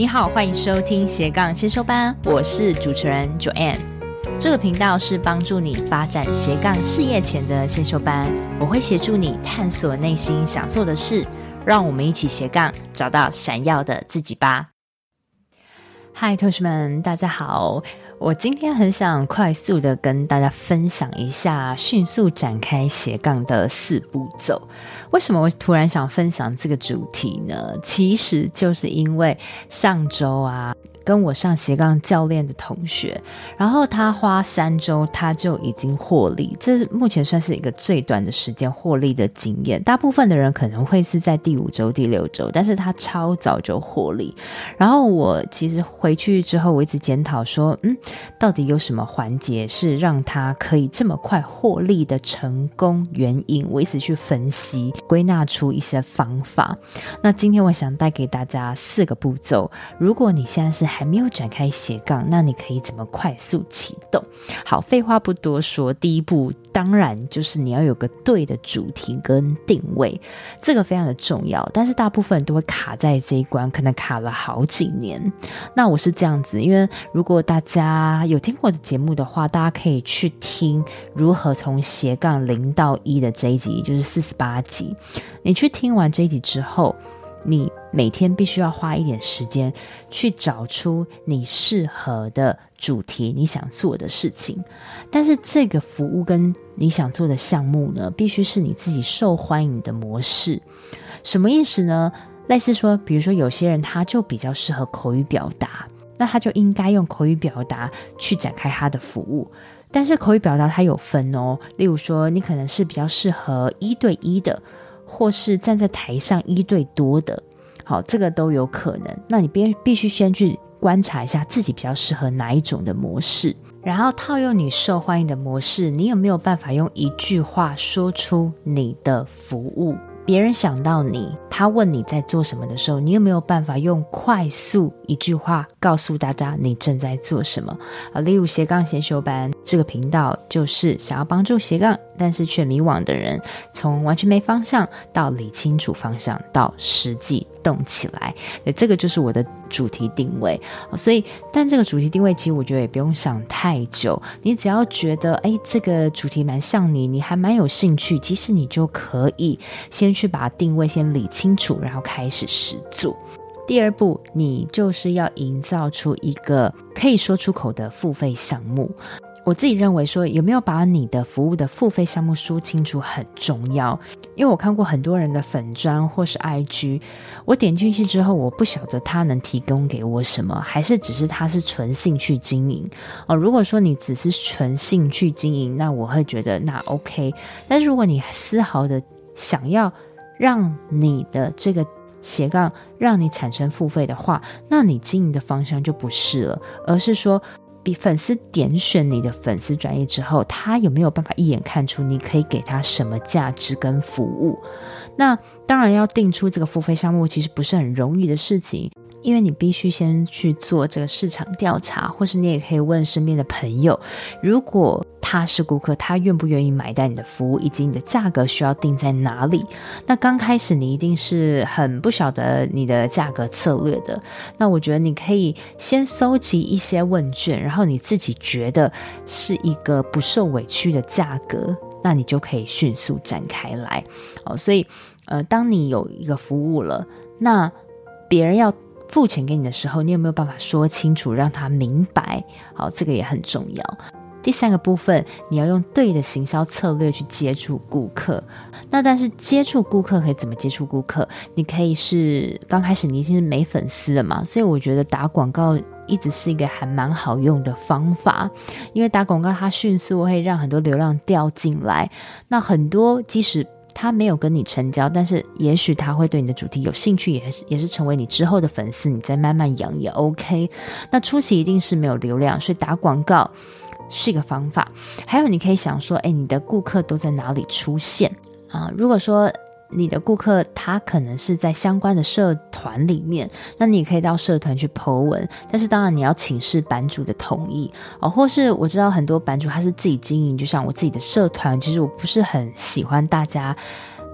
你好，欢迎收听斜杠先修班，我是主持人 Joanne。这个频道是帮助你发展斜杠事业前的先修班，我会协助你探索内心想做的事，让我们一起斜杠找到闪耀的自己吧。嗨，同学们，大家好。我今天很想快速的跟大家分享一下迅速展开斜杠的四步骤。为什么我突然想分享这个主题呢？其实就是因为上周啊。跟我上斜杠教练的同学，然后他花三周他就已经获利，这目前算是一个最短的时间获利的经验。大部分的人可能会是在第五周、第六周，但是他超早就获利。然后我其实回去之后，我一直检讨说，嗯，到底有什么环节是让他可以这么快获利的成功原因？我一直去分析，归纳出一些方法。那今天我想带给大家四个步骤，如果你现在是还没有展开斜杠，那你可以怎么快速启动？好，废话不多说，第一步当然就是你要有个对的主题跟定位，这个非常的重要。但是大部分人都会卡在这一关，可能卡了好几年。那我是这样子，因为如果大家有听过我的节目的话，大家可以去听如何从斜杠零到一的这一集，就是四十八集。你去听完这一集之后，你每天必须要花一点时间去找出你适合的主题，你想做的事情。但是这个服务跟你想做的项目呢，必须是你自己受欢迎的模式。什么意思呢？类似说，比如说有些人他就比较适合口语表达，那他就应该用口语表达去展开他的服务。但是口语表达它有分哦，例如说你可能是比较适合一对一的。或是站在台上一对多的，好，这个都有可能。那你必必须先去观察一下自己比较适合哪一种的模式，然后套用你受欢迎的模式，你有没有办法用一句话说出你的服务？别人想到你，他问你在做什么的时候，你有没有办法用快速一句话告诉大家你正在做什么？啊，例如斜杠先修班这个频道，就是想要帮助斜杠但是却迷惘的人，从完全没方向到理清楚方向，到实际动起来。对，这个就是我的主题定位。所以，但这个主题定位其实我觉得也不用想太久，你只要觉得哎，这个主题蛮像你，你还蛮有兴趣，其实你就可以先去把定位先理清楚，然后开始实做。第二步，你就是要营造出一个可以说出口的付费项目。我自己认为说，有没有把你的服务的付费项目说清楚很重要，因为我看过很多人的粉砖或是 IG，我点进去之后，我不晓得他能提供给我什么，还是只是他是纯兴趣经营哦。如果说你只是纯兴趣经营，那我会觉得那 OK，但是如果你丝毫的想要让你的这个斜杠让你产生付费的话，那你经营的方向就不是了，而是说。粉丝点选你的粉丝专业之后，他有没有办法一眼看出你可以给他什么价值跟服务？那当然要定出这个付费项目，其实不是很容易的事情。因为你必须先去做这个市场调查，或是你也可以问身边的朋友，如果他是顾客，他愿不愿意买单你的服务，以及你的价格需要定在哪里？那刚开始你一定是很不晓得你的价格策略的。那我觉得你可以先搜集一些问卷，然后你自己觉得是一个不受委屈的价格，那你就可以迅速展开来。哦，所以呃，当你有一个服务了，那别人要。付钱给你的时候，你有没有办法说清楚，让他明白？好，这个也很重要。第三个部分，你要用对的行销策略去接触顾客。那但是接触顾客可以怎么接触顾客？你可以是刚开始你已经是没粉丝了嘛，所以我觉得打广告一直是一个还蛮好用的方法，因为打广告它迅速会让很多流量掉进来。那很多即使他没有跟你成交，但是也许他会对你的主题有兴趣，也是也是成为你之后的粉丝，你再慢慢养也 OK。那初期一定是没有流量，所以打广告是一个方法。还有你可以想说，哎，你的顾客都在哪里出现啊？如果说。你的顾客他可能是在相关的社团里面，那你也可以到社团去 po 文，但是当然你要请示版主的同意哦，或是我知道很多版主他是自己经营，就像我自己的社团，其实我不是很喜欢大家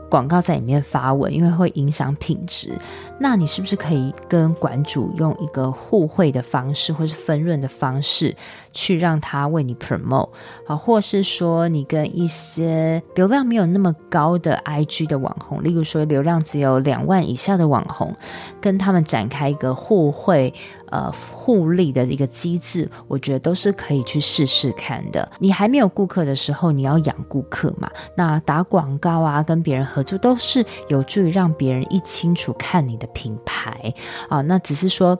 广告在里面发文，因为会影响品质。那你是不是可以跟馆主用一个互惠的方式，或是分润的方式，去让他为你 promote 啊？或是说你跟一些流量没有那么高的 IG 的网红，例如说流量只有两万以下的网红，跟他们展开一个互惠。呃，互利的一个机制，我觉得都是可以去试试看的。你还没有顾客的时候，你要养顾客嘛。那打广告啊，跟别人合作，都是有助于让别人一清楚看你的品牌啊。那只是说。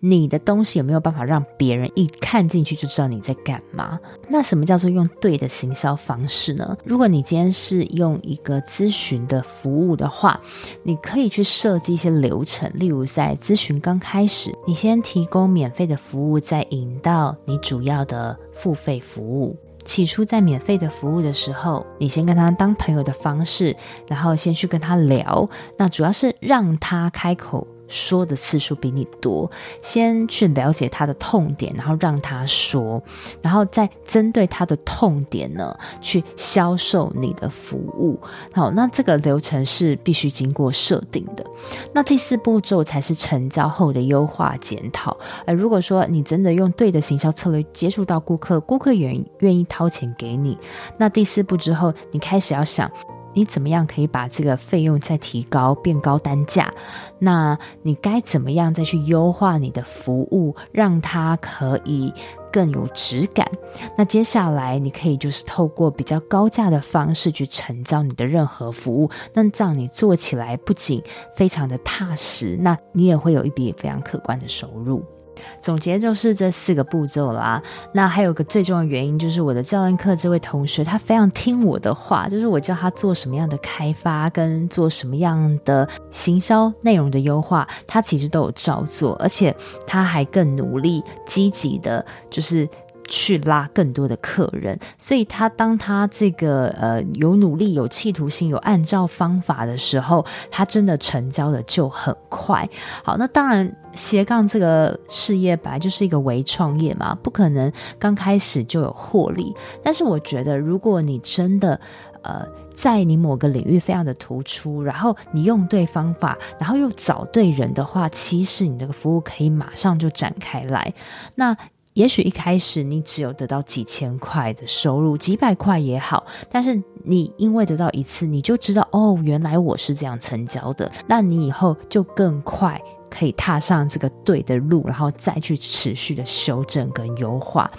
你的东西有没有办法让别人一看进去就知道你在干嘛？那什么叫做用对的行销方式呢？如果你今天是用一个咨询的服务的话，你可以去设计一些流程，例如在咨询刚开始，你先提供免费的服务，再引到你主要的付费服务。起初在免费的服务的时候，你先跟他当朋友的方式，然后先去跟他聊，那主要是让他开口。说的次数比你多，先去了解他的痛点，然后让他说，然后再针对他的痛点呢，去销售你的服务。好，那这个流程是必须经过设定的。那第四步骤才是成交后的优化检讨。而如果说你真的用对的行销策略接触到顾客，顾客也愿意掏钱给你，那第四步之后，你开始要想。你怎么样可以把这个费用再提高，变高单价？那你该怎么样再去优化你的服务，让它可以更有质感？那接下来你可以就是透过比较高价的方式去成交你的任何服务，那这样你做起来不仅非常的踏实，那你也会有一笔非常可观的收入。总结就是这四个步骤啦。那还有个最重要的原因，就是我的教练课这位同学，他非常听我的话，就是我叫他做什么样的开发，跟做什么样的行销内容的优化，他其实都有照做，而且他还更努力、积极的，就是。去拉更多的客人，所以他当他这个呃有努力、有企图心、有按照方法的时候，他真的成交的就很快。好，那当然斜杠这个事业本来就是一个微创业嘛，不可能刚开始就有获利。但是我觉得，如果你真的呃在你某个领域非常的突出，然后你用对方法，然后又找对人的话，其实你这个服务可以马上就展开来。那也许一开始你只有得到几千块的收入，几百块也好，但是你因为得到一次，你就知道哦，原来我是这样成交的，那你以后就更快可以踏上这个对的路，然后再去持续的修正跟优化。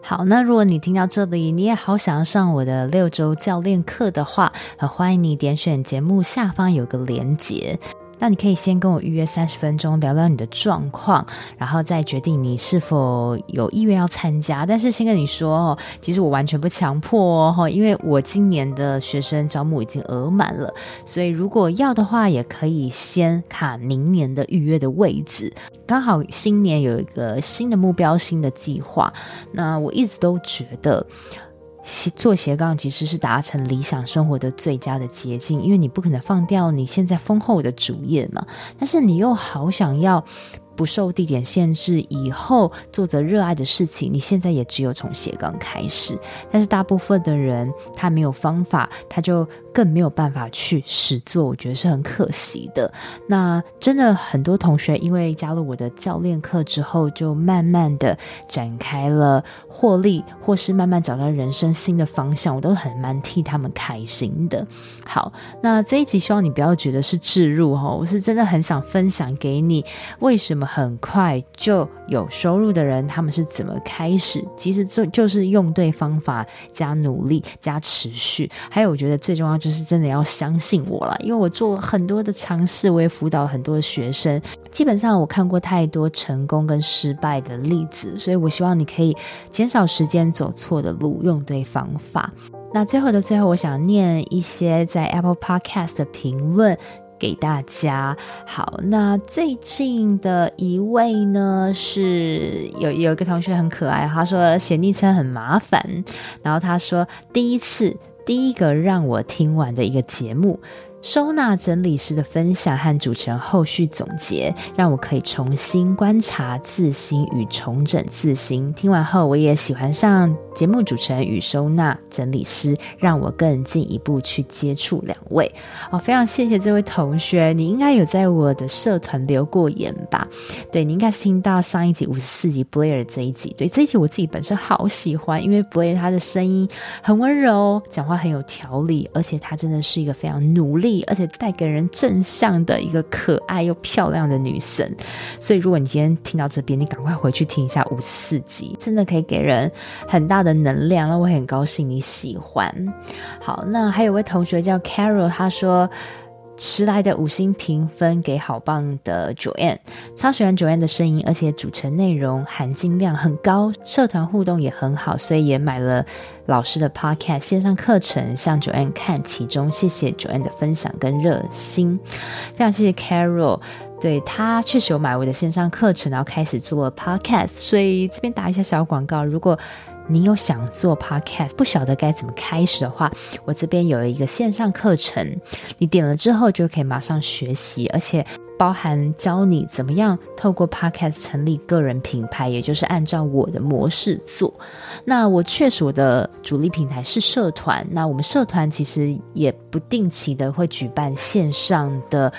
好，那如果你听到这里，你也好想要上我的六周教练课的话，很欢迎你点选节目下方有个连结。那你可以先跟我预约三十分钟，聊聊你的状况，然后再决定你是否有意愿要参加。但是先跟你说哦，其实我完全不强迫哦，因为我今年的学生招募已经额满了，所以如果要的话，也可以先卡明年的预约的位置。刚好新年有一个新的目标、新的计划，那我一直都觉得。做斜杠其实是达成理想生活的最佳的捷径，因为你不可能放掉你现在丰厚的主业嘛，但是你又好想要。不受地点限制，以后做着热爱的事情，你现在也只有从斜杠开始。但是大部分的人他没有方法，他就更没有办法去实做，我觉得是很可惜的。那真的很多同学因为加入我的教练课之后，就慢慢的展开了获利，或是慢慢找到人生新的方向，我都很蛮替他们开心的。好，那这一集希望你不要觉得是置入哈，我是真的很想分享给你为什么。很快就有收入的人，他们是怎么开始？其实就就是用对方法，加努力，加持续。还有，我觉得最重要就是真的要相信我了，因为我做了很多的尝试，我也辅导很多的学生。基本上我看过太多成功跟失败的例子，所以我希望你可以减少时间走错的路，用对方法。那最后的最后，我想念一些在 Apple Podcast 的评论。给大家。好，那最近的一位呢，是有有一个同学很可爱，他说写昵称很麻烦，然后他说第一次第一个让我听完的一个节目，收纳整理师的分享和主持人后续总结，让我可以重新观察自心与重整自心。听完后，我也喜欢上节目主持人与收纳整理师，让我更进一步去接触两位。哦，非常谢谢这位同学，你应该有在我的社团留过言吧？对，你应该听到上一集五十四集 Blair 这一集。对，这一集我自己本身好喜欢，因为 Blair 他的声音很温柔，讲话很有条理，而且他真的是一个非常努力。而且带给人正向的一个可爱又漂亮的女神，所以如果你今天听到这边，你赶快回去听一下五四集，真的可以给人很大的能量，让我很高兴你喜欢。好，那还有位同学叫 Carol，他说。迟来的五星评分给好棒的 Joanne，超喜欢 Joanne 的声音，而且主持内容含金量很高，社团互动也很好，所以也买了老师的 Podcast 线上课程，向 Joanne 看其中。谢谢 Joanne 的分享跟热心，非常谢谢 Carol，对，他确实有买我的线上课程，然后开始做 Podcast，所以这边打一下小广告，如果。你有想做 podcast，不晓得该怎么开始的话，我这边有一个线上课程，你点了之后就可以马上学习，而且包含教你怎么样透过 podcast 成立个人品牌，也就是按照我的模式做。那我确实我的主力平台是社团，那我们社团其实也不定期的会举办线上的。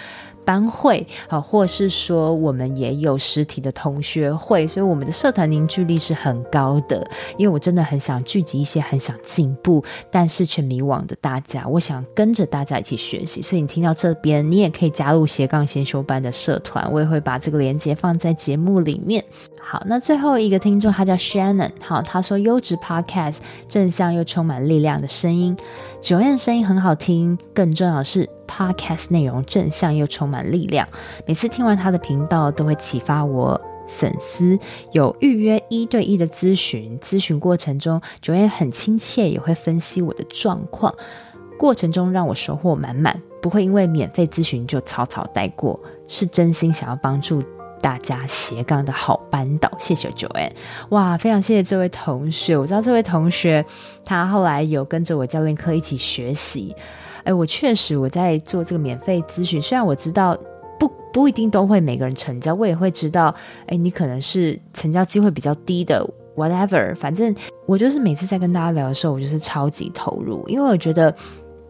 班会啊，或是说我们也有实体的同学会，所以我们的社团凝聚力是很高的。因为我真的很想聚集一些很想进步，但是却迷惘的大家，我想跟着大家一起学习。所以你听到这边，你也可以加入斜杠先修班的社团，我也会把这个链接放在节目里面。好，那最后一个听众他叫 Shannon，好，他说优质 Podcast，正向又充满力量的声音，Joanne 声音很好听，更重要的是。Podcast 内容正向又充满力量，每次听完他的频道都会启发我省思。有预约一对一的咨询，咨询过程中 Joanne 很亲切，也会分析我的状况，过程中让我收获满满，不会因为免费咨询就草草带过，是真心想要帮助大家斜杠的好班导。谢谢 Joanne，哇，非常谢谢这位同学，我知道这位同学他后来有跟着我教练课一起学习。哎，我确实我在做这个免费咨询，虽然我知道不不一定都会每个人成交，我也会知道，哎，你可能是成交机会比较低的，whatever，反正我就是每次在跟大家聊的时候，我就是超级投入，因为我觉得。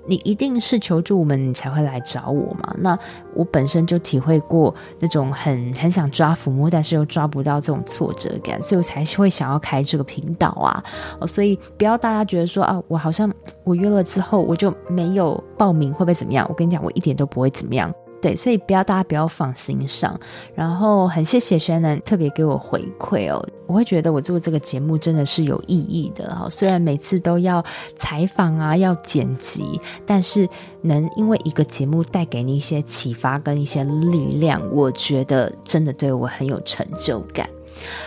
你一定是求助我们，你才会来找我嘛？那我本身就体会过那种很很想抓抚摸，但是又抓不到这种挫折感，所以我才会想要开这个频道啊。哦，所以不要大家觉得说啊，我好像我约了之后我就没有报名，会不会怎么样？我跟你讲，我一点都不会怎么样。对，所以不要大家不要放心上，然后很谢谢 Shannon 特别给我回馈哦，我会觉得我做这个节目真的是有意义的哈。虽然每次都要采访啊，要剪辑，但是能因为一个节目带给你一些启发跟一些力量，我觉得真的对我很有成就感。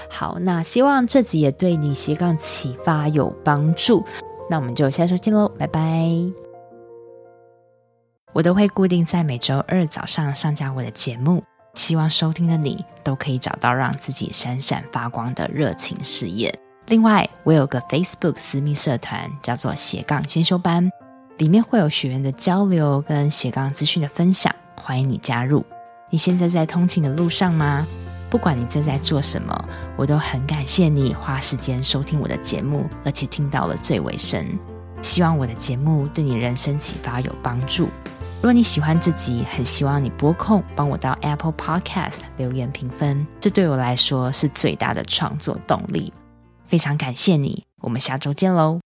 好，那希望这集也对你斜杠启发有帮助。那我们就下周见喽，拜拜。我都会固定在每周二早上上架我的节目，希望收听的你都可以找到让自己闪闪发光的热情事业。另外，我有个 Facebook 私密社团，叫做斜杠先修班，里面会有学员的交流跟斜杠资讯的分享，欢迎你加入。你现在在通勤的路上吗？不管你正在做什么，我都很感谢你花时间收听我的节目，而且听到了最尾声。希望我的节目对你人生启发有帮助。如果你喜欢自己，很希望你播控帮我到 Apple Podcast 留言评分，这对我来说是最大的创作动力。非常感谢你，我们下周见喽。